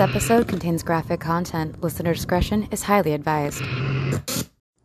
This episode contains graphic content. Listener discretion is highly advised.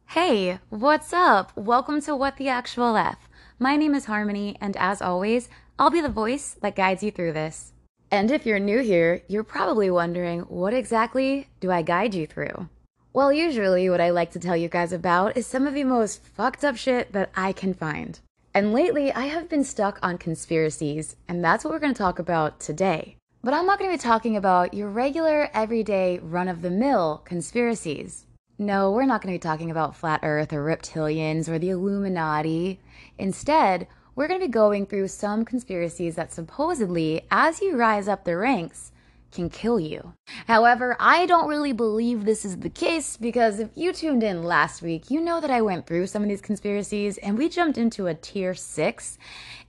Hey, what's up? Welcome to What the Actual F. My name is Harmony, and as always, I'll be the voice that guides you through this. And if you're new here, you're probably wondering what exactly do I guide you through? Well, usually what I like to tell you guys about is some of the most fucked up shit that I can find. And lately, I have been stuck on conspiracies, and that's what we're going to talk about today. But I'm not going to be talking about your regular, everyday, run of the mill conspiracies. No, we're not going to be talking about flat earth or reptilians or the Illuminati. Instead, we're going to be going through some conspiracies that supposedly, as you rise up the ranks, can kill you. However, I don't really believe this is the case because if you tuned in last week, you know that I went through some of these conspiracies and we jumped into a tier six,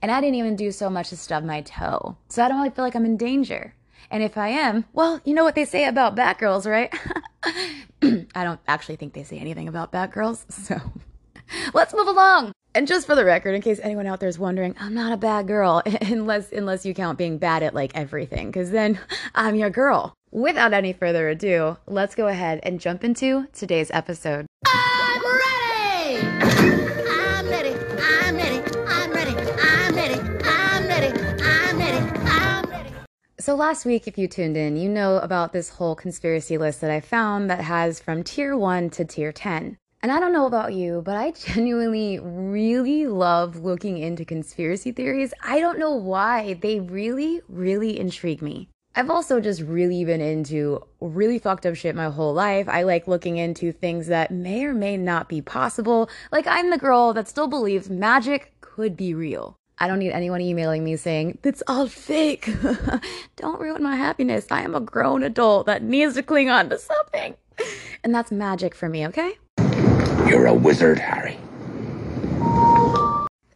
and I didn't even do so much as stub my toe. So I don't really feel like I'm in danger. And if I am, well, you know what they say about Batgirls, right? I don't actually think they say anything about Batgirls, so let's move along. And just for the record, in case anyone out there is wondering, I'm not a bad girl unless unless you count being bad at like everything, because then I'm your girl. Without any further ado, let's go ahead and jump into today's episode. I'm ready! I'm ready. I'm ready. I'm ready. I'm ready. I'm ready. I'm ready. I'm ready. So last week, if you tuned in, you know about this whole conspiracy list that I found that has from tier 1 to tier 10. And I don't know about you, but I genuinely really love looking into conspiracy theories. I don't know why. They really, really intrigue me. I've also just really been into really fucked up shit my whole life. I like looking into things that may or may not be possible. Like, I'm the girl that still believes magic could be real. I don't need anyone emailing me saying, it's all fake. don't ruin my happiness. I am a grown adult that needs to cling on to something. And that's magic for me, okay? You're a wizard, Harry.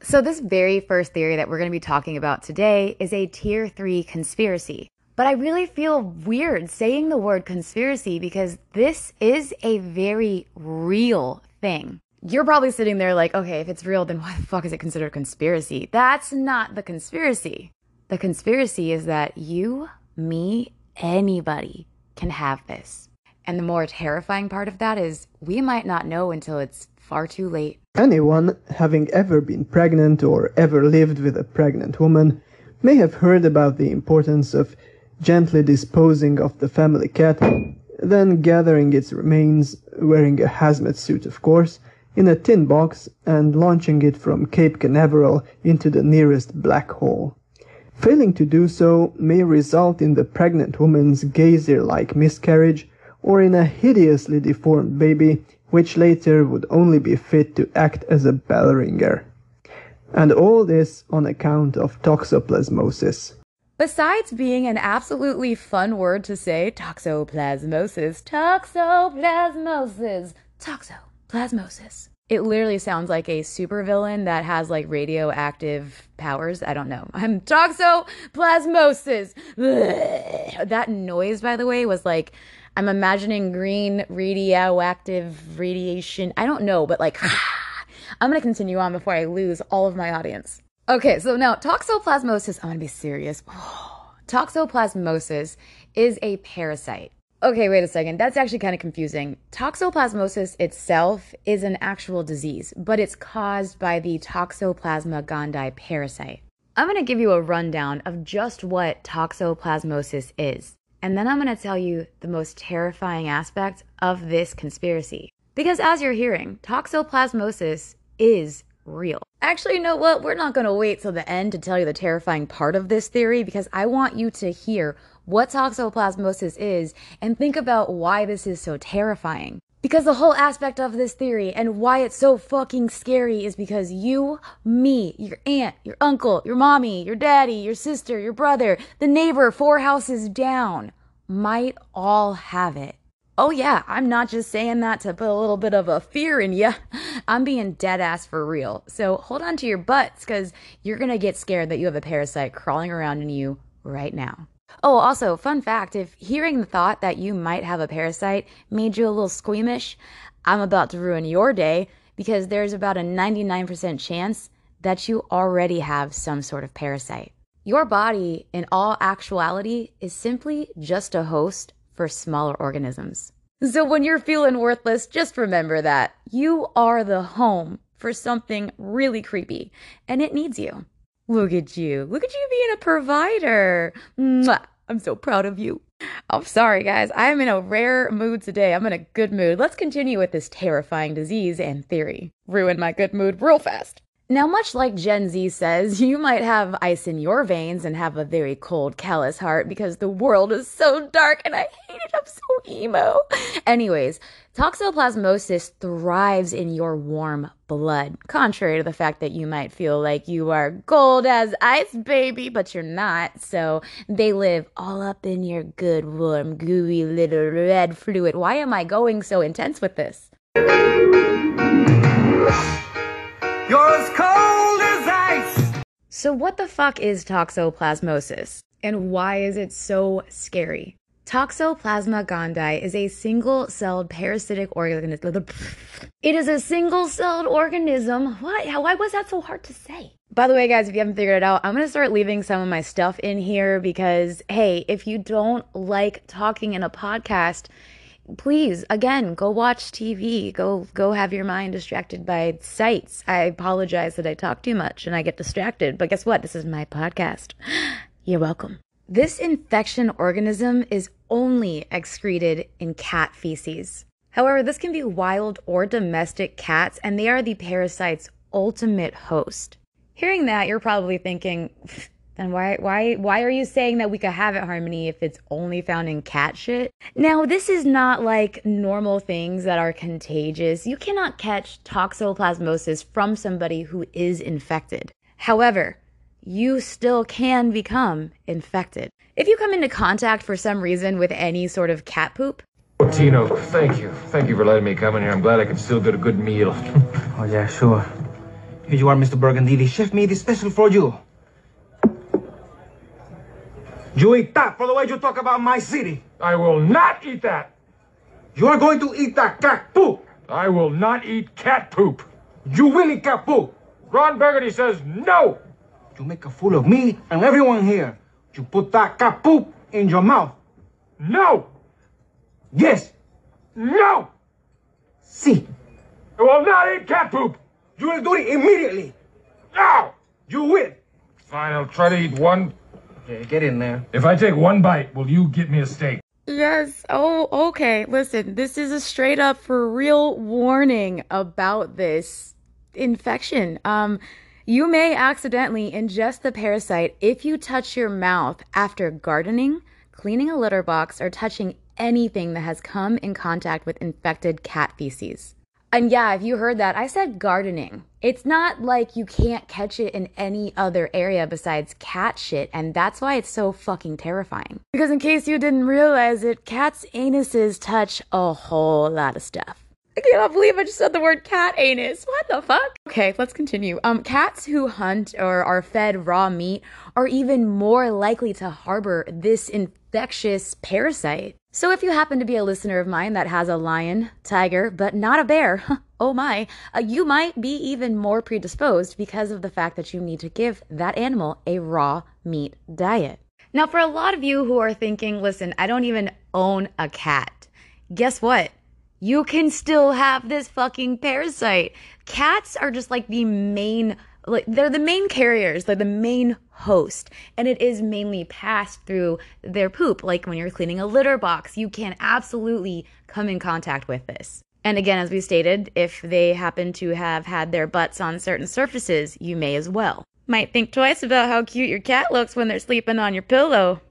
So, this very first theory that we're going to be talking about today is a tier three conspiracy. But I really feel weird saying the word conspiracy because this is a very real thing. You're probably sitting there like, okay, if it's real, then why the fuck is it considered a conspiracy? That's not the conspiracy. The conspiracy is that you, me, anybody can have this. And the more terrifying part of that is we might not know until it's far too late. Anyone having ever been pregnant or ever lived with a pregnant woman may have heard about the importance of gently disposing of the family cat, then gathering its remains, wearing a hazmat suit of course, in a tin box and launching it from Cape Canaveral into the nearest black hole. Failing to do so may result in the pregnant woman's gazer-like miscarriage or in a hideously deformed baby which later would only be fit to act as a bell ringer. And all this on account of toxoplasmosis. Besides being an absolutely fun word to say, toxoplasmosis, toxoplasmosis, toxoplasmosis. It literally sounds like a supervillain that has like radioactive powers. I don't know. I'm toxoplasmosis. That noise, by the way, was like I'm imagining green radioactive radiation. I don't know, but like I'm gonna continue on before I lose all of my audience. Okay, so now toxoplasmosis, I'm gonna be serious. toxoplasmosis is a parasite. Okay, wait a second. That's actually kind of confusing. Toxoplasmosis itself is an actual disease, but it's caused by the Toxoplasma gondii parasite. I'm going to give you a rundown of just what toxoplasmosis is, and then I'm going to tell you the most terrifying aspect of this conspiracy. Because as you're hearing, toxoplasmosis is real. Actually, you know what? We're not going to wait till the end to tell you the terrifying part of this theory because I want you to hear what toxoplasmosis is and think about why this is so terrifying. Because the whole aspect of this theory and why it's so fucking scary is because you, me, your aunt, your uncle, your mommy, your daddy, your sister, your brother, the neighbor four houses down might all have it. Oh, yeah, I'm not just saying that to put a little bit of a fear in you. I'm being dead ass for real. So hold on to your butts because you're going to get scared that you have a parasite crawling around in you right now. Oh, also, fun fact if hearing the thought that you might have a parasite made you a little squeamish, I'm about to ruin your day because there's about a 99% chance that you already have some sort of parasite. Your body, in all actuality, is simply just a host for smaller organisms. So when you're feeling worthless, just remember that you are the home for something really creepy and it needs you. Look at you. Look at you being a provider. Mwah. I'm so proud of you. I'm sorry, guys. I'm in a rare mood today. I'm in a good mood. Let's continue with this terrifying disease and theory. Ruin my good mood real fast. Now, much like Gen Z says, you might have ice in your veins and have a very cold, callous heart because the world is so dark and I hate it. I'm so emo. Anyways, toxoplasmosis thrives in your warm blood, contrary to the fact that you might feel like you are gold as ice, baby, but you're not. So they live all up in your good, warm, gooey little red fluid. Why am I going so intense with this? You're as cold as ice. So, what the fuck is toxoplasmosis? And why is it so scary? Toxoplasma gondii is a single celled parasitic organism. It is a single celled organism. What? Why was that so hard to say? By the way, guys, if you haven't figured it out, I'm going to start leaving some of my stuff in here because, hey, if you don't like talking in a podcast, please again go watch tv go go have your mind distracted by sights. I apologize that i talk too much and i get distracted but guess what? This is my podcast. You're welcome. This infection organism is only excreted in cat feces. However this can be wild or domestic cats and they are the parasite's ultimate host. Hearing that you're probably thinking then why why why are you saying that we could have it harmony if it's only found in cat shit? Now, this is not like normal things that are contagious. You cannot catch toxoplasmosis from somebody who is infected. However, you still can become infected. If you come into contact for some reason with any sort of cat poop, Tino, thank you. Thank you for letting me come in here. I'm glad I can still get a good meal. Oh, yeah, sure. Here you are, Mr. Burgundy. The chef made it special for you. You eat that for the way you talk about my city. I will not eat that. You are going to eat that cat poop. I will not eat cat poop. You will eat cat poop. Ron Burgundy says no. You make a fool of me and everyone here. You put that cat poop in your mouth. No. Yes. No. See. I will not eat cat poop. You will do it immediately. No. You will. Fine, I'll try to eat one. Okay, get in there. If I take one bite, will you get me a steak? Yes. Oh, okay. Listen, this is a straight up for real warning about this infection. Um, you may accidentally ingest the parasite if you touch your mouth after gardening, cleaning a litter box, or touching anything that has come in contact with infected cat feces. And yeah, if you heard that, I said gardening. It's not like you can't catch it in any other area besides cat shit, and that's why it's so fucking terrifying. Because in case you didn't realize it, cats' anuses touch a whole lot of stuff. I cannot believe I just said the word cat anus. What the fuck? Okay, let's continue. Um, cats who hunt or are fed raw meat are even more likely to harbor this infectious parasite. So if you happen to be a listener of mine that has a lion, tiger, but not a bear, oh my, uh, you might be even more predisposed because of the fact that you need to give that animal a raw meat diet. Now, for a lot of you who are thinking, listen, I don't even own a cat. Guess what? You can still have this fucking parasite. Cats are just like the main like they're the main carriers, they're the main host, and it is mainly passed through their poop. Like when you're cleaning a litter box, you can absolutely come in contact with this. And again, as we stated, if they happen to have had their butts on certain surfaces, you may as well. Might think twice about how cute your cat looks when they're sleeping on your pillow.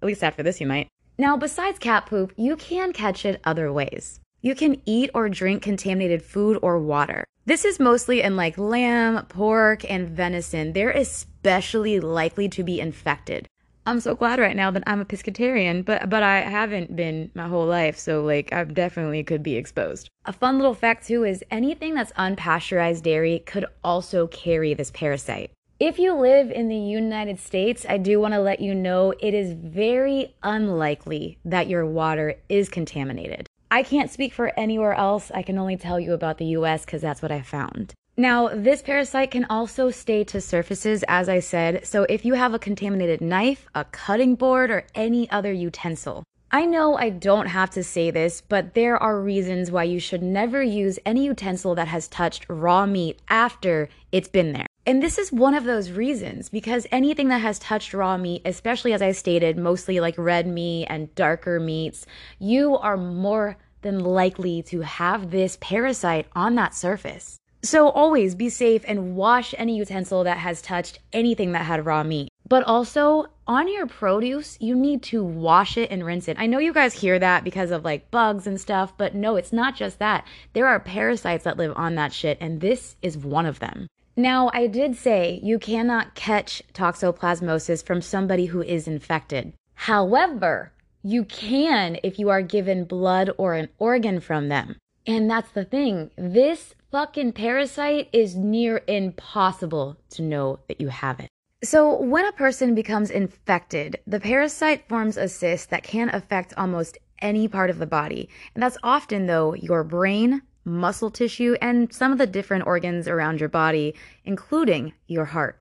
At least after this, you might. Now, besides cat poop, you can catch it other ways. You can eat or drink contaminated food or water. This is mostly in like lamb, pork, and venison. They're especially likely to be infected. I'm so glad right now that I'm a pescatarian, but but I haven't been my whole life, so like I definitely could be exposed. A fun little fact too is anything that's unpasteurized dairy could also carry this parasite. If you live in the United States, I do want to let you know it is very unlikely that your water is contaminated. I can't speak for anywhere else. I can only tell you about the US because that's what I found. Now, this parasite can also stay to surfaces, as I said, so if you have a contaminated knife, a cutting board, or any other utensil. I know I don't have to say this, but there are reasons why you should never use any utensil that has touched raw meat after it's been there. And this is one of those reasons because anything that has touched raw meat, especially as I stated, mostly like red meat and darker meats, you are more than likely to have this parasite on that surface. So always be safe and wash any utensil that has touched anything that had raw meat. But also, on your produce, you need to wash it and rinse it. I know you guys hear that because of like bugs and stuff, but no, it's not just that. There are parasites that live on that shit, and this is one of them. Now, I did say you cannot catch toxoplasmosis from somebody who is infected. However, you can if you are given blood or an organ from them. And that's the thing. This fucking parasite is near impossible to know that you have it. So, when a person becomes infected, the parasite forms a cyst that can affect almost any part of the body. And that's often, though, your brain, muscle tissue, and some of the different organs around your body, including your heart.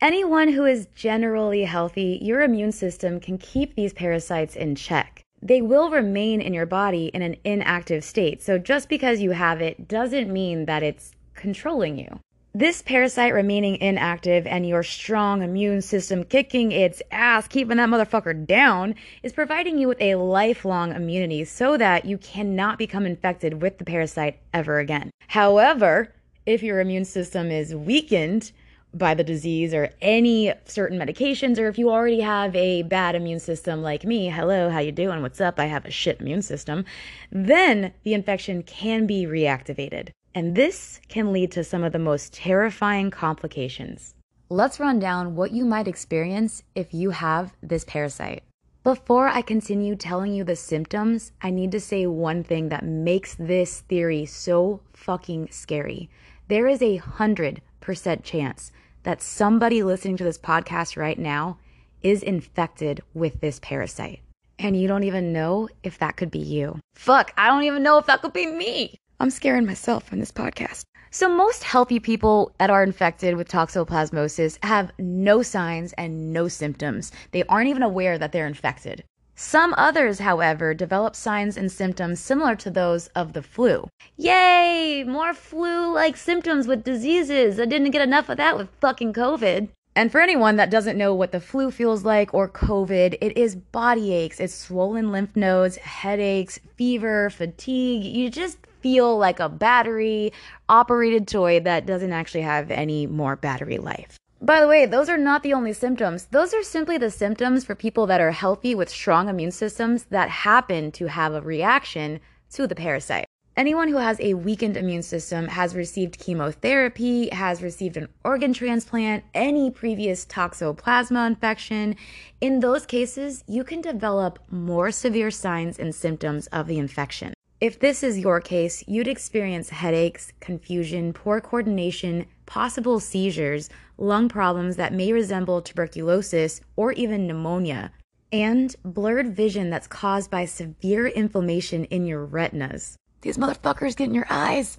Anyone who is generally healthy, your immune system can keep these parasites in check. They will remain in your body in an inactive state. So just because you have it doesn't mean that it's controlling you. This parasite remaining inactive and your strong immune system kicking its ass, keeping that motherfucker down, is providing you with a lifelong immunity so that you cannot become infected with the parasite ever again. However, if your immune system is weakened, by the disease or any certain medications or if you already have a bad immune system like me hello how you doing? What's up? I have a shit immune system then the infection can be reactivated. And this can lead to some of the most terrifying complications. Let's run down what you might experience if you have this parasite. Before I continue telling you the symptoms, I need to say one thing that makes this theory so fucking scary. There is a hundred percent chance that somebody listening to this podcast right now is infected with this parasite. And you don't even know if that could be you. Fuck, I don't even know if that could be me. I'm scaring myself in this podcast. So, most healthy people that are infected with toxoplasmosis have no signs and no symptoms. They aren't even aware that they're infected. Some others, however, develop signs and symptoms similar to those of the flu. Yay! More flu like symptoms with diseases. I didn't get enough of that with fucking COVID. And for anyone that doesn't know what the flu feels like or COVID, it is body aches, it's swollen lymph nodes, headaches, fever, fatigue. You just feel like a battery operated toy that doesn't actually have any more battery life. By the way, those are not the only symptoms. Those are simply the symptoms for people that are healthy with strong immune systems that happen to have a reaction to the parasite. Anyone who has a weakened immune system has received chemotherapy, has received an organ transplant, any previous toxoplasma infection. In those cases, you can develop more severe signs and symptoms of the infection. If this is your case, you'd experience headaches, confusion, poor coordination, possible seizures, lung problems that may resemble tuberculosis or even pneumonia, and blurred vision that's caused by severe inflammation in your retinas. These motherfuckers get in your eyes.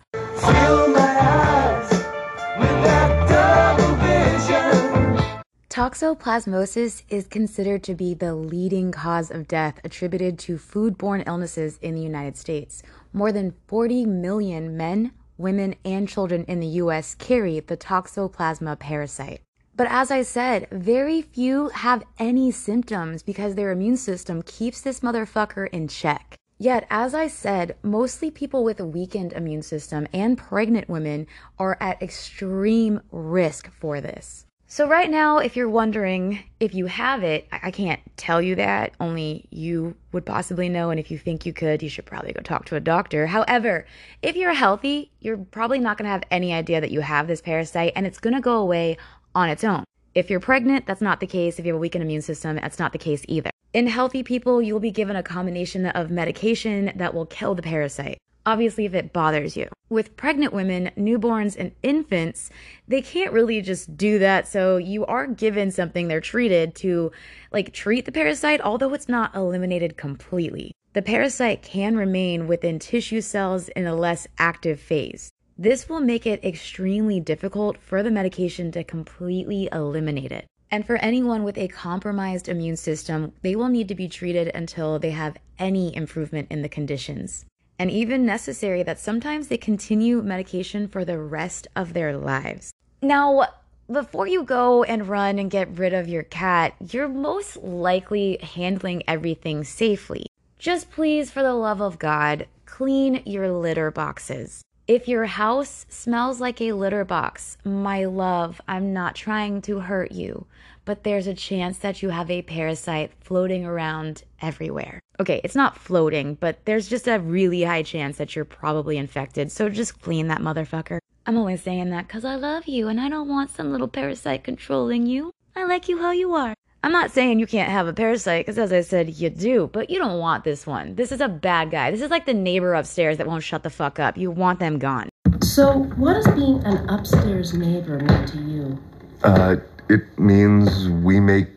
Toxoplasmosis is considered to be the leading cause of death attributed to foodborne illnesses in the United States. More than 40 million men, women, and children in the US carry the Toxoplasma parasite. But as I said, very few have any symptoms because their immune system keeps this motherfucker in check. Yet, as I said, mostly people with a weakened immune system and pregnant women are at extreme risk for this. So, right now, if you're wondering if you have it, I can't tell you that. Only you would possibly know. And if you think you could, you should probably go talk to a doctor. However, if you're healthy, you're probably not going to have any idea that you have this parasite and it's going to go away on its own. If you're pregnant, that's not the case. If you have a weakened immune system, that's not the case either. In healthy people, you'll be given a combination of medication that will kill the parasite obviously if it bothers you. With pregnant women, newborns, and infants, they can't really just do that. So you are given something they're treated to like treat the parasite, although it's not eliminated completely. the parasite can remain within tissue cells in a less active phase. This will make it extremely difficult for the medication to completely eliminate it. And for anyone with a compromised immune system, they will need to be treated until they have any improvement in the conditions. And even necessary that sometimes they continue medication for the rest of their lives. Now, before you go and run and get rid of your cat, you're most likely handling everything safely. Just please, for the love of God, clean your litter boxes. If your house smells like a litter box, my love, I'm not trying to hurt you, but there's a chance that you have a parasite floating around everywhere. Okay, it's not floating, but there's just a really high chance that you're probably infected, so just clean that motherfucker. I'm only saying that because I love you and I don't want some little parasite controlling you. I like you how you are. I'm not saying you can't have a parasite because, as I said, you do, but you don't want this one. This is a bad guy. This is like the neighbor upstairs that won't shut the fuck up. You want them gone. So, what does being an upstairs neighbor mean to you? Uh, it means we make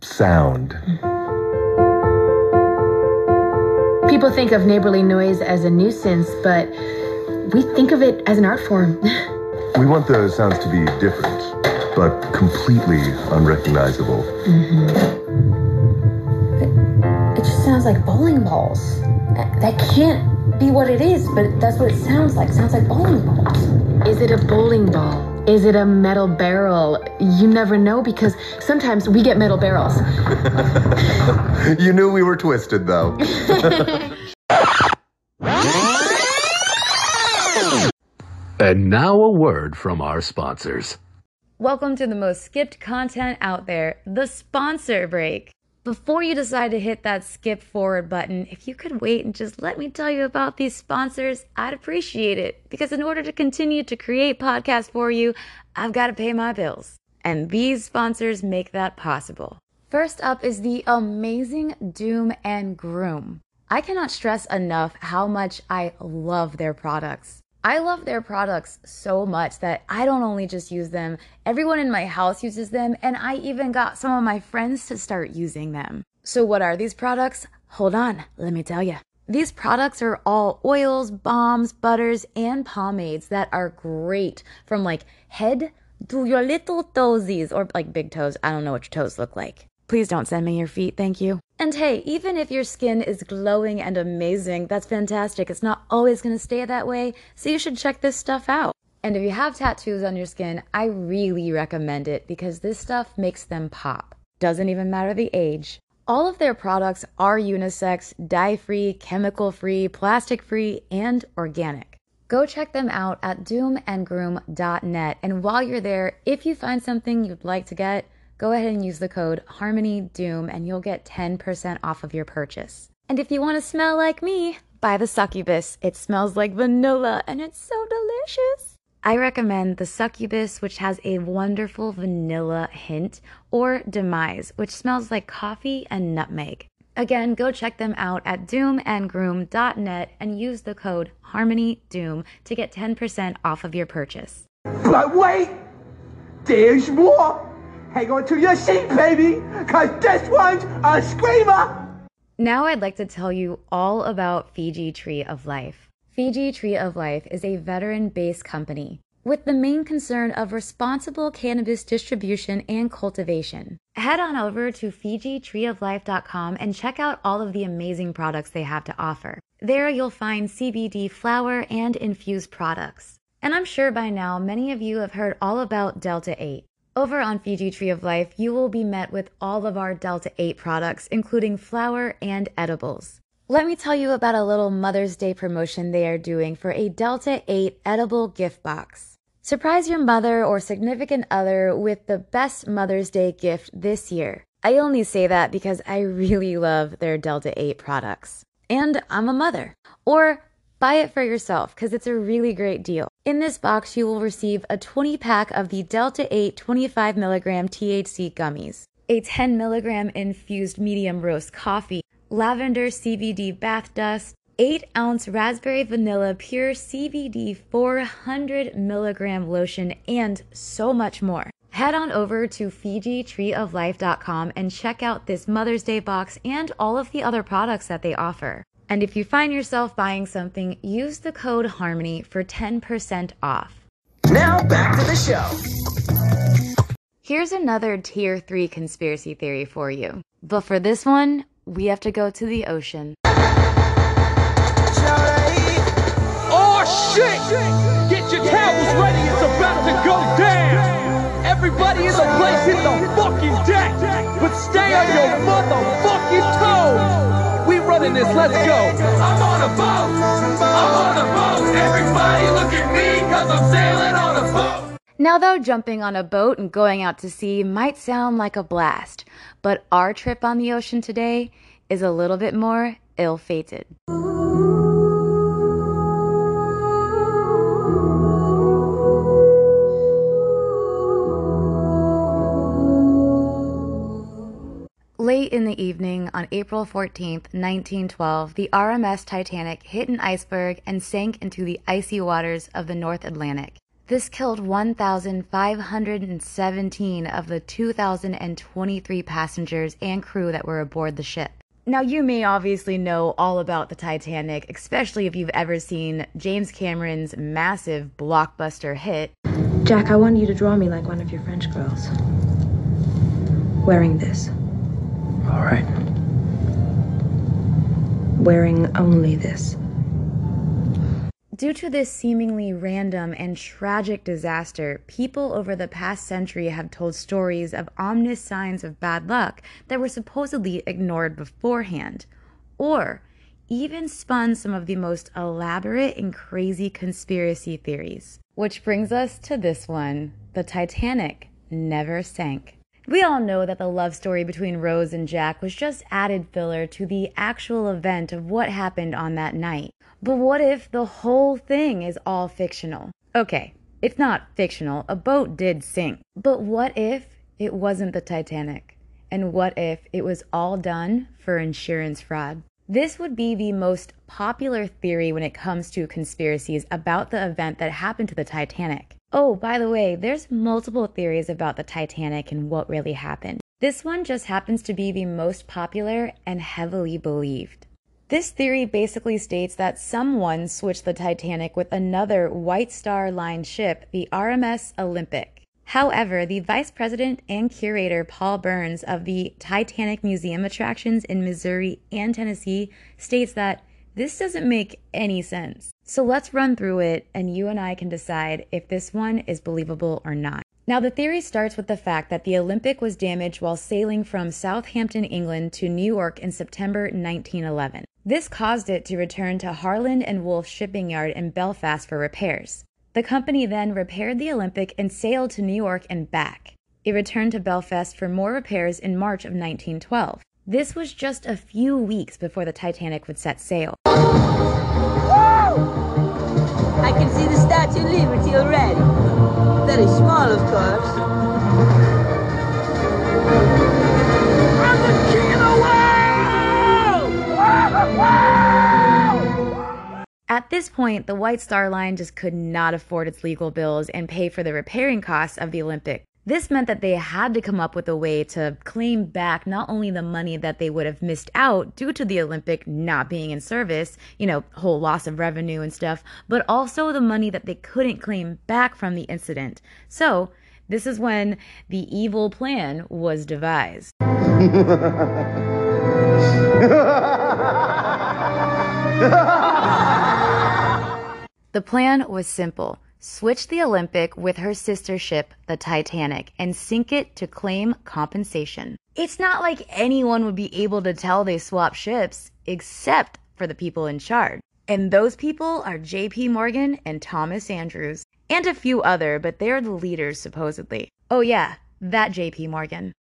sound. People think of neighborly noise as a nuisance, but we think of it as an art form. We want the sounds to be different, but completely unrecognizable. Mm-hmm. It just sounds like bowling balls. That can't be what it is, but that's what it sounds like. It sounds like bowling balls. Is it a bowling ball? Is it a metal barrel? You never know because sometimes we get metal barrels. You knew we were twisted, though. And now a word from our sponsors. Welcome to the most skipped content out there, the sponsor break. Before you decide to hit that skip forward button, if you could wait and just let me tell you about these sponsors, I'd appreciate it. Because in order to continue to create podcasts for you, I've got to pay my bills. And these sponsors make that possible. First up is the amazing Doom and Groom. I cannot stress enough how much I love their products. I love their products so much that I don't only just use them, everyone in my house uses them, and I even got some of my friends to start using them. So, what are these products? Hold on, let me tell you. These products are all oils, balms, butters, and pomades that are great from like head to your little toesies or like big toes. I don't know what your toes look like. Please don't send me your feet, thank you. And hey, even if your skin is glowing and amazing, that's fantastic. It's not always going to stay that way, so you should check this stuff out. And if you have tattoos on your skin, I really recommend it because this stuff makes them pop. Doesn't even matter the age. All of their products are unisex, dye free, chemical free, plastic free, and organic. Go check them out at doomandgroom.net. And while you're there, if you find something you'd like to get, go ahead and use the code HarmonyDoom and you'll get 10% off of your purchase. And if you want to smell like me, buy the succubus. It smells like vanilla and it's so delicious. I recommend the succubus, which has a wonderful vanilla hint, or demise, which smells like coffee and nutmeg. Again, go check them out at doomandgroom.net and use the code HarmonyDoom to get 10% off of your purchase. But wait, there's more. Hang on to your seat, baby, cause this one's a screamer. Now I'd like to tell you all about Fiji Tree of Life. Fiji Tree of Life is a veteran based company with the main concern of responsible cannabis distribution and cultivation. Head on over to FijiTreeOfLife.com and check out all of the amazing products they have to offer. There you'll find CBD flower and infused products. And I'm sure by now many of you have heard all about Delta 8. Over on Fiji Tree of Life, you will be met with all of our Delta 8 products, including flower and edibles. Let me tell you about a little Mother's Day promotion they are doing for a Delta 8 edible gift box. Surprise your mother or significant other with the best Mother's Day gift this year. I only say that because I really love their Delta 8 products. And I'm a mother. Or buy it for yourself because it's a really great deal. In this box, you will receive a 20 pack of the Delta 8 25 milligram THC gummies, a 10 milligram infused medium roast coffee, lavender CBD bath dust, 8 ounce raspberry vanilla pure CBD 400 milligram lotion, and so much more. Head on over to FijiTreeOfLife.com and check out this Mother's Day box and all of the other products that they offer. And if you find yourself buying something, use the code HARMONY for 10% off. Now back to the show. Here's another tier 3 conspiracy theory for you. But for this one, we have to go to the ocean. Oh shit! Get your towels ready, it's about to go down! Everybody in the place hit the fucking deck! But stay on your motherfucking toes! We running this, let's go! I'm on a boat! I'm on a boat! Everybody look at me, cause I'm sailing on a boat! Now, though, jumping on a boat and going out to sea might sound like a blast, but our trip on the ocean today is a little bit more ill fated. Late in the evening on April 14th, 1912, the RMS Titanic hit an iceberg and sank into the icy waters of the North Atlantic. This killed 1,517 of the 2,023 passengers and crew that were aboard the ship. Now, you may obviously know all about the Titanic, especially if you've ever seen James Cameron's massive blockbuster hit. Jack, I want you to draw me like one of your French girls. Wearing this. All right. Wearing only this. Due to this seemingly random and tragic disaster, people over the past century have told stories of ominous signs of bad luck that were supposedly ignored beforehand, or even spun some of the most elaborate and crazy conspiracy theories. Which brings us to this one the Titanic never sank. We all know that the love story between Rose and Jack was just added filler to the actual event of what happened on that night. But what if the whole thing is all fictional? Okay, it's not fictional. A boat did sink. But what if it wasn't the Titanic? And what if it was all done for insurance fraud? This would be the most popular theory when it comes to conspiracies about the event that happened to the Titanic. Oh, by the way, there's multiple theories about the Titanic and what really happened. This one just happens to be the most popular and heavily believed. This theory basically states that someone switched the Titanic with another White Star Line ship, the RMS Olympic. However, the vice president and curator Paul Burns of the Titanic Museum attractions in Missouri and Tennessee states that this doesn't make any sense. So let's run through it and you and I can decide if this one is believable or not. Now, the theory starts with the fact that the Olympic was damaged while sailing from Southampton, England to New York in September 1911. This caused it to return to Harland and Wolff shipping yard in Belfast for repairs. The company then repaired the Olympic and sailed to New York and back. It returned to Belfast for more repairs in March of 1912. This was just a few weeks before the Titanic would set sail. I can see the Statue of Liberty already. Very small, of course. I'm the king of the world! At this point, the White Star Line just could not afford its legal bills and pay for the repairing costs of the Olympic. This meant that they had to come up with a way to claim back not only the money that they would have missed out due to the Olympic not being in service, you know, whole loss of revenue and stuff, but also the money that they couldn't claim back from the incident. So, this is when the evil plan was devised. the plan was simple switch the Olympic with her sister ship, the Titanic, and sink it to claim compensation. It's not like anyone would be able to tell they swapped ships, except for the people in charge. And those people are JP Morgan and Thomas Andrews, and a few other, but they're the leaders supposedly. Oh yeah, that JP Morgan.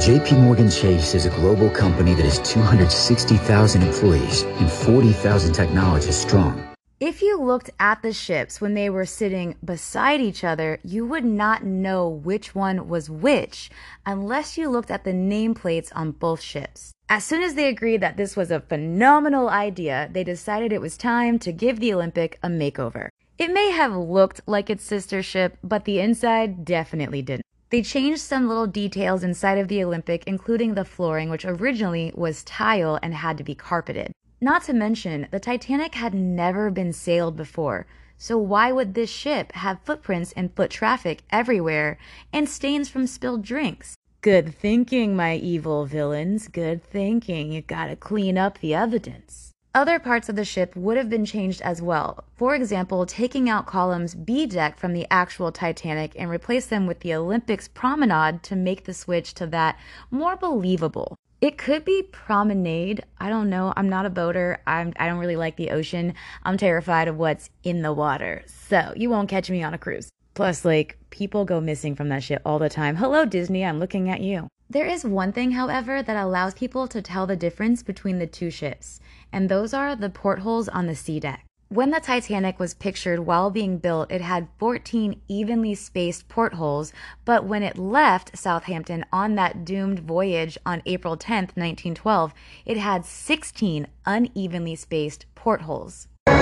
JP Morgan Chase is a global company that has 260,000 employees and 40,000 technologists strong. If you looked at the ships when they were sitting beside each other, you would not know which one was which unless you looked at the nameplates on both ships. As soon as they agreed that this was a phenomenal idea, they decided it was time to give the Olympic a makeover. It may have looked like its sister ship, but the inside definitely didn't. They changed some little details inside of the Olympic, including the flooring, which originally was tile and had to be carpeted. Not to mention, the Titanic had never been sailed before, so why would this ship have footprints and foot traffic everywhere and stains from spilled drinks? Good thinking, my evil villains. Good thinking. You gotta clean up the evidence. Other parts of the ship would have been changed as well. For example, taking out columns B deck from the actual Titanic and replace them with the Olympics promenade to make the switch to that more believable. It could be promenade. I don't know. I'm not a boater. I'm, I don't really like the ocean. I'm terrified of what's in the water. So you won't catch me on a cruise. Plus, like, people go missing from that shit all the time. Hello, Disney, I'm looking at you. There is one thing, however, that allows people to tell the difference between the two ships, and those are the portholes on the C deck. When the Titanic was pictured while being built, it had 14 evenly spaced portholes, but when it left Southampton on that doomed voyage on April 10, 1912, it had 16 unevenly spaced portholes. I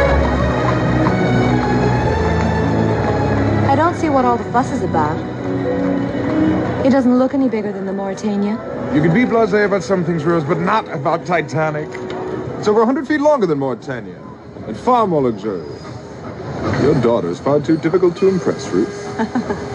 don't see what all the fuss is about. It doesn't look any bigger than the Mauretania. You can be blasé about some things, Rose, but not about Titanic. It's over 100 feet longer than Mauretania, and far more luxurious. Your daughter is far too difficult to impress, Ruth.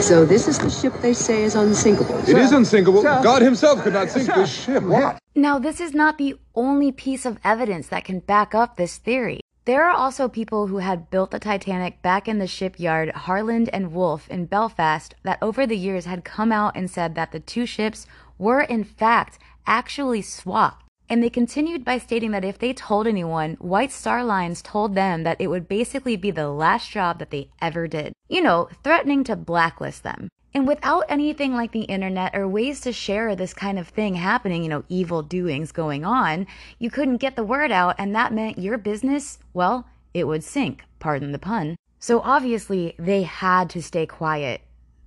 So this is the ship they say is unsinkable. It is unsinkable. God himself could not sink this ship. What? Now, this is not the only piece of evidence that can back up this theory. There are also people who had built the Titanic back in the shipyard Harland and Wolff in Belfast that over the years had come out and said that the two ships were in fact actually swapped. And they continued by stating that if they told anyone, White Star Lines told them that it would basically be the last job that they ever did. You know, threatening to blacklist them. And without anything like the internet or ways to share this kind of thing happening, you know, evil doings going on, you couldn't get the word out, and that meant your business, well, it would sink, pardon the pun. So obviously, they had to stay quiet.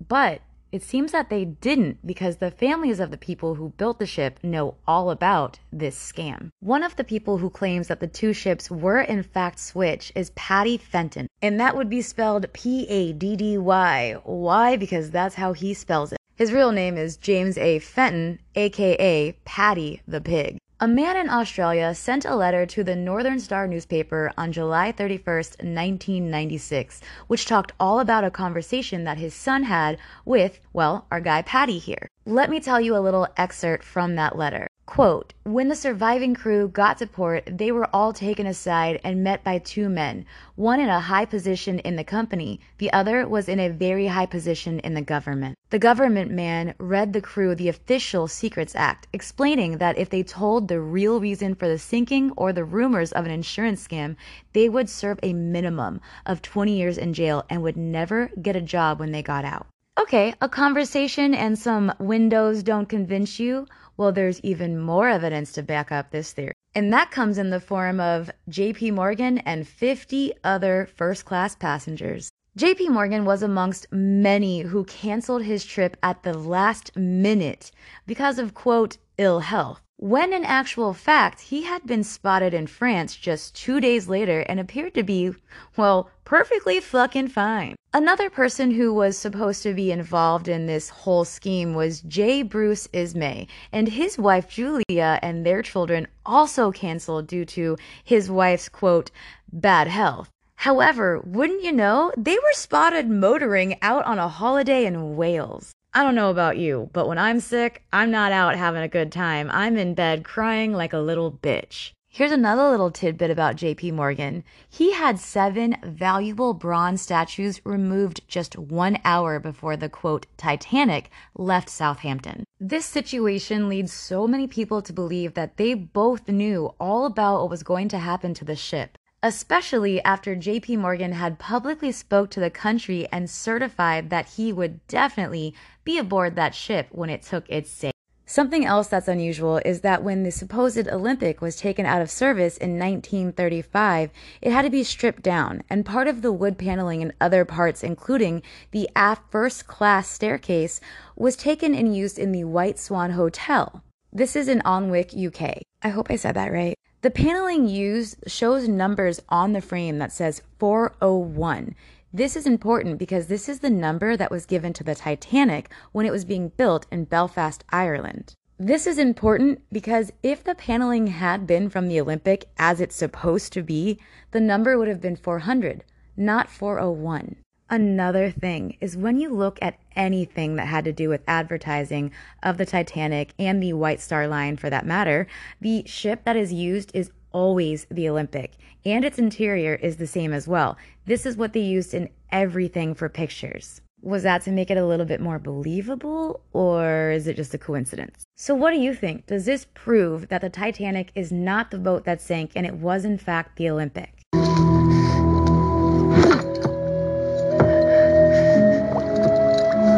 But it seems that they didn't because the families of the people who built the ship know all about this scam. One of the people who claims that the two ships were in fact switched is Paddy Fenton, and that would be spelled P A D D Y. Why? Because that's how he spells it. His real name is James A. Fenton, aka Paddy the Pig. A man in Australia sent a letter to the Northern Star newspaper on July 31st, 1996, which talked all about a conversation that his son had with, well, our guy Paddy here. Let me tell you a little excerpt from that letter. Quote, when the surviving crew got to port, they were all taken aside and met by two men, one in a high position in the company, the other was in a very high position in the government. The government man read the crew the official Secrets Act, explaining that if they told the real reason for the sinking or the rumors of an insurance scam, they would serve a minimum of 20 years in jail and would never get a job when they got out. Okay, a conversation and some windows don't convince you? Well, there's even more evidence to back up this theory. And that comes in the form of JP Morgan and 50 other first class passengers. JP Morgan was amongst many who canceled his trip at the last minute because of quote, ill health. When in actual fact, he had been spotted in France just two days later and appeared to be, well, perfectly fucking fine. Another person who was supposed to be involved in this whole scheme was J. Bruce Ismay, and his wife Julia and their children also canceled due to his wife's quote, bad health. However, wouldn't you know, they were spotted motoring out on a holiday in Wales. I don't know about you, but when I'm sick, I'm not out having a good time. I'm in bed crying like a little bitch. Here's another little tidbit about JP Morgan. He had seven valuable bronze statues removed just one hour before the quote Titanic left Southampton. This situation leads so many people to believe that they both knew all about what was going to happen to the ship especially after JP Morgan had publicly spoke to the country and certified that he would definitely be aboard that ship when it took its sail. Something else that's unusual is that when the supposed Olympic was taken out of service in 1935, it had to be stripped down, and part of the wood paneling and other parts, including the aft first class staircase, was taken and used in the White Swan Hotel. This is in Alnwick, UK. I hope I said that right. The paneling used shows numbers on the frame that says 401. This is important because this is the number that was given to the Titanic when it was being built in Belfast, Ireland. This is important because if the paneling had been from the Olympic as it's supposed to be, the number would have been 400, not 401. Another thing is when you look at anything that had to do with advertising of the Titanic and the White Star Line for that matter, the ship that is used is always the Olympic, and its interior is the same as well. This is what they used in everything for pictures. Was that to make it a little bit more believable, or is it just a coincidence? So, what do you think? Does this prove that the Titanic is not the boat that sank and it was, in fact, the Olympic?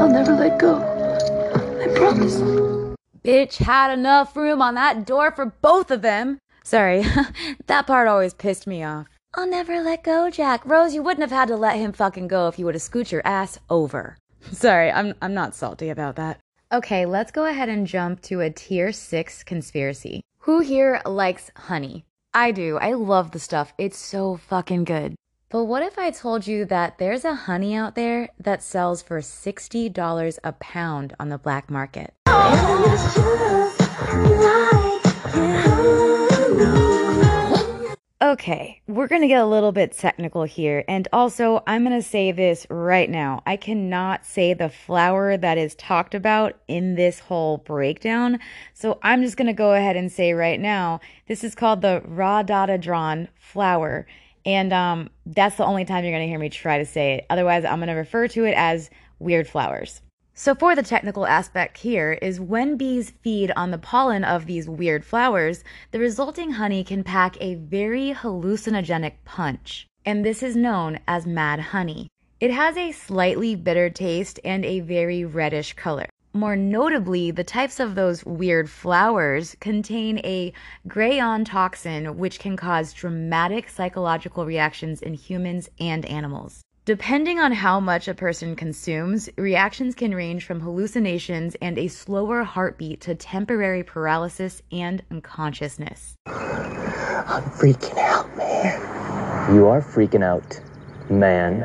I'll never let go. I promise. Bitch had enough room on that door for both of them. Sorry, that part always pissed me off. I'll never let go, Jack. Rose, you wouldn't have had to let him fucking go if you would have scoot your ass over. Sorry, I'm I'm not salty about that. Okay, let's go ahead and jump to a tier 6 conspiracy. Who here likes honey? I do. I love the stuff. It's so fucking good. But what if I told you that there's a honey out there that sells for $60 a pound on the black market? Okay, we're gonna get a little bit technical here, and also I'm gonna say this right now. I cannot say the flower that is talked about in this whole breakdown, so I'm just gonna go ahead and say right now this is called the rhododendron flower, and um, that's the only time you're gonna hear me try to say it. Otherwise, I'm gonna refer to it as weird flowers. So, for the technical aspect here, is when bees feed on the pollen of these weird flowers, the resulting honey can pack a very hallucinogenic punch. And this is known as mad honey. It has a slightly bitter taste and a very reddish color. More notably, the types of those weird flowers contain a grayanotoxin, which can cause dramatic psychological reactions in humans and animals. Depending on how much a person consumes, reactions can range from hallucinations and a slower heartbeat to temporary paralysis and unconsciousness. I'm freaking out, man. You are freaking out, man.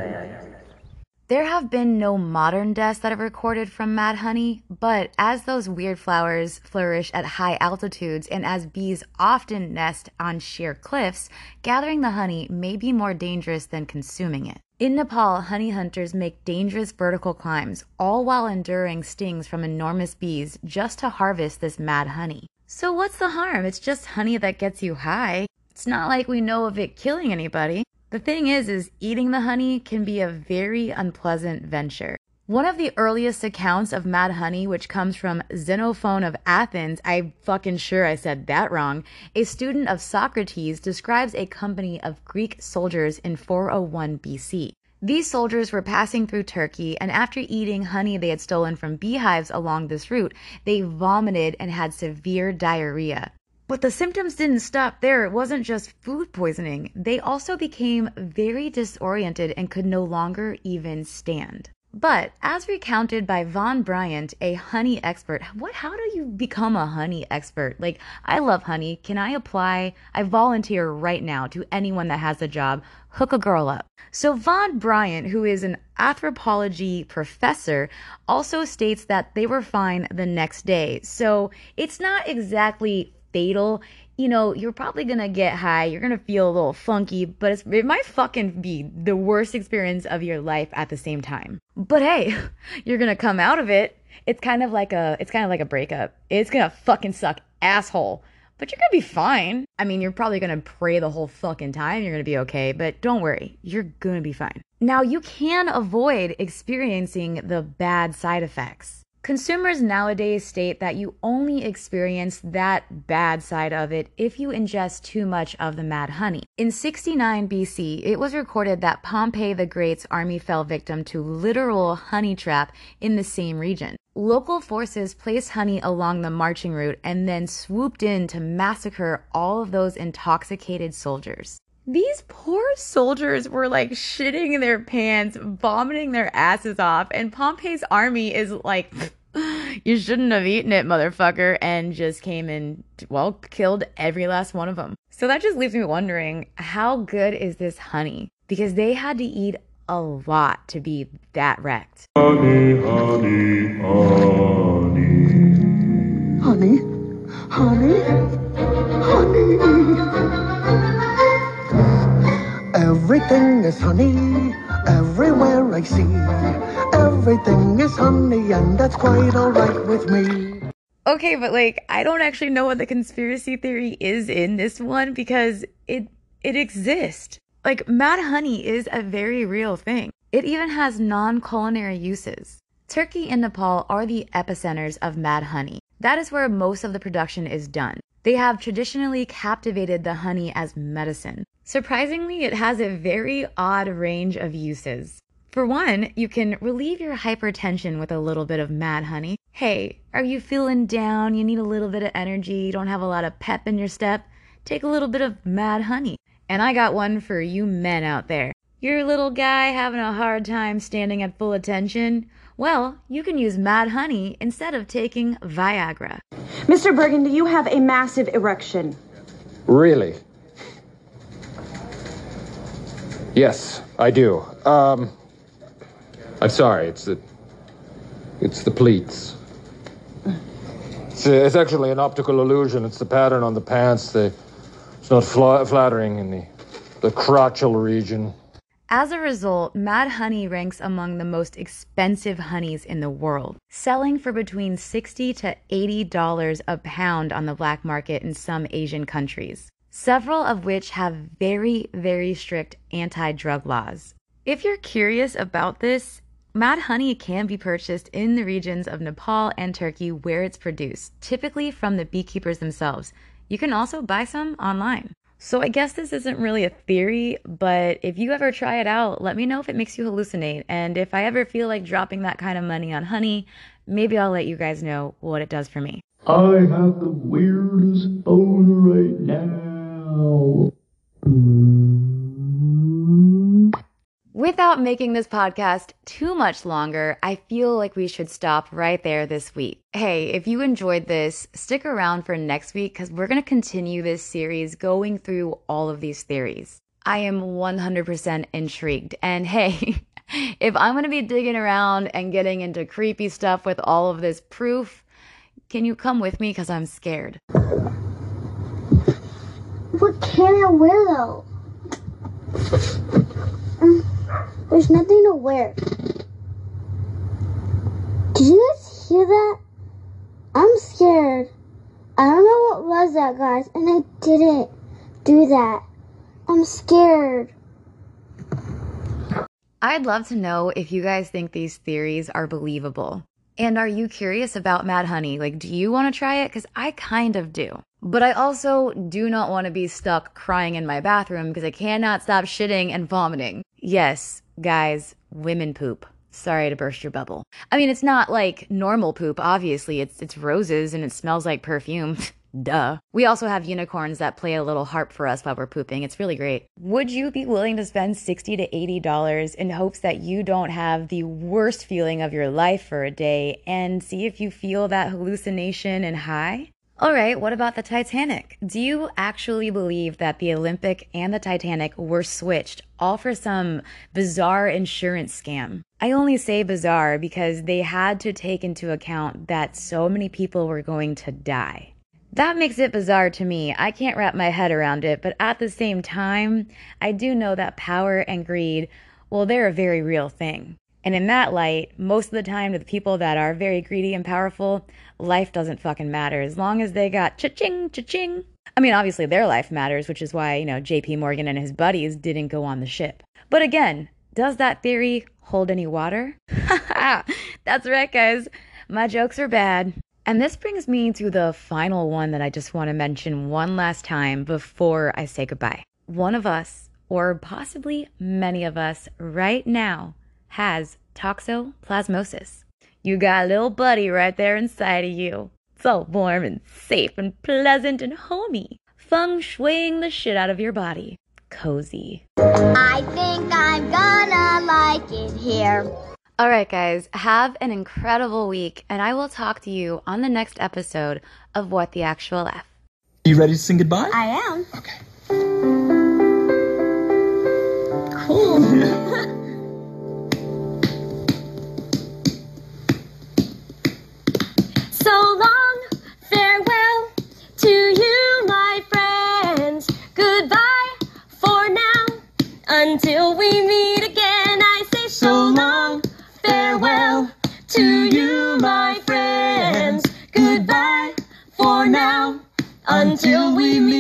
There have been no modern deaths that are recorded from mad honey, but as those weird flowers flourish at high altitudes and as bees often nest on sheer cliffs, gathering the honey may be more dangerous than consuming it. In Nepal, honey hunters make dangerous vertical climbs, all while enduring stings from enormous bees just to harvest this mad honey. So, what's the harm? It's just honey that gets you high. It's not like we know of it killing anybody. The thing is, is eating the honey can be a very unpleasant venture. One of the earliest accounts of mad honey, which comes from Xenophon of Athens, I'm fucking sure I said that wrong, a student of Socrates, describes a company of Greek soldiers in 401 BC. These soldiers were passing through Turkey, and after eating honey they had stolen from beehives along this route, they vomited and had severe diarrhea. But the symptoms didn't stop there. It wasn't just food poisoning. They also became very disoriented and could no longer even stand. But as recounted by Vaughn Bryant, a honey expert, what how do you become a honey expert? Like I love honey. Can I apply? I volunteer right now to anyone that has a job. Hook a girl up. So Vaughn Bryant, who is an anthropology professor, also states that they were fine the next day. So it's not exactly fatal. You know, you're probably gonna get high, you're gonna feel a little funky, but it might fucking be the worst experience of your life at the same time. But hey, you're gonna come out of it. It's kind of like a, it's kind of like a breakup. It's gonna fucking suck, asshole. But you're gonna be fine. I mean, you're probably gonna pray the whole fucking time. You're gonna be okay, but don't worry, you're gonna be fine. Now, you can avoid experiencing the bad side effects. Consumers nowadays state that you only experience that bad side of it if you ingest too much of the mad honey. In 69 BC, it was recorded that Pompey the Great's army fell victim to literal honey trap in the same region. Local forces placed honey along the marching route and then swooped in to massacre all of those intoxicated soldiers. These poor soldiers were like shitting in their pants, vomiting their asses off, and Pompey's army is like, you shouldn't have eaten it, motherfucker, and just came and, well, killed every last one of them. So that just leaves me wondering how good is this honey? Because they had to eat a lot to be that wrecked. Honey, honey, honey. Honey, honey, honey. Everything is honey, everywhere I see. Everything is honey, and that's quite alright with me. Okay, but like I don't actually know what the conspiracy theory is in this one because it it exists. Like mad honey is a very real thing. It even has non-culinary uses. Turkey and Nepal are the epicenters of mad honey. That is where most of the production is done. They have traditionally captivated the honey as medicine. Surprisingly, it has a very odd range of uses. For one, you can relieve your hypertension with a little bit of mad honey. Hey, are you feeling down? You need a little bit of energy, you don't have a lot of pep in your step? Take a little bit of mad honey. And I got one for you men out there. Your little guy having a hard time standing at full attention? Well, you can use mad honey instead of taking Viagra. Mr. Burgundy, you have a massive erection. Really? Yes, I do. Um, I'm sorry. It's the, it's the pleats. It's, uh, it's actually an optical illusion. It's the pattern on the pants. The, it's not fla- flattering in the, the crotchal region. As a result, Mad Honey ranks among the most expensive honeys in the world, selling for between 60 to $80 a pound on the black market in some Asian countries, several of which have very, very strict anti drug laws. If you're curious about this, Mad honey can be purchased in the regions of Nepal and Turkey where it's produced, typically from the beekeepers themselves. You can also buy some online. So I guess this isn't really a theory, but if you ever try it out, let me know if it makes you hallucinate. And if I ever feel like dropping that kind of money on honey, maybe I'll let you guys know what it does for me. I have the weirdest boner right now. Mm. Without making this podcast too much longer, I feel like we should stop right there this week. Hey, if you enjoyed this, stick around for next week because we're going to continue this series going through all of these theories. I am 100% intrigued. And hey, if I'm going to be digging around and getting into creepy stuff with all of this proof, can you come with me because I'm scared? What can I wear though? There's nothing to wear. Did you guys hear that? I'm scared. I don't know what was that, guys, and I didn't do that. I'm scared. I'd love to know if you guys think these theories are believable. And are you curious about Mad Honey? Like, do you want to try it? Because I kind of do. But I also do not want to be stuck crying in my bathroom because I cannot stop shitting and vomiting. Yes, guys, women poop. Sorry to burst your bubble. I mean, it's not like normal poop, obviously. It's it's roses and it smells like perfume. Duh. We also have unicorns that play a little harp for us while we're pooping. It's really great. Would you be willing to spend 60 to 80 dollars in hopes that you don't have the worst feeling of your life for a day and see if you feel that hallucination and high? All right, what about the Titanic? Do you actually believe that the Olympic and the Titanic were switched all for some bizarre insurance scam? I only say bizarre because they had to take into account that so many people were going to die. That makes it bizarre to me. I can't wrap my head around it, but at the same time, I do know that power and greed, well, they're a very real thing. And in that light, most of the time to the people that are very greedy and powerful, life doesn't fucking matter as long as they got cha-ching, cha-ching. I mean, obviously their life matters, which is why, you know, JP Morgan and his buddies didn't go on the ship. But again, does that theory hold any water? That's right, guys. My jokes are bad. And this brings me to the final one that I just want to mention one last time before I say goodbye. One of us, or possibly many of us right now, has toxoplasmosis. You got a little buddy right there inside of you. It's all warm and safe and pleasant and homey. Feng shuiing the shit out of your body. Cozy. I think I'm gonna like it here. All right, guys, have an incredible week, and I will talk to you on the next episode of What the Actual F. You ready to sing goodbye? I am. Okay. Cool. Until we meet again, I say so long, farewell to you, my friends. Goodbye for now, until we meet.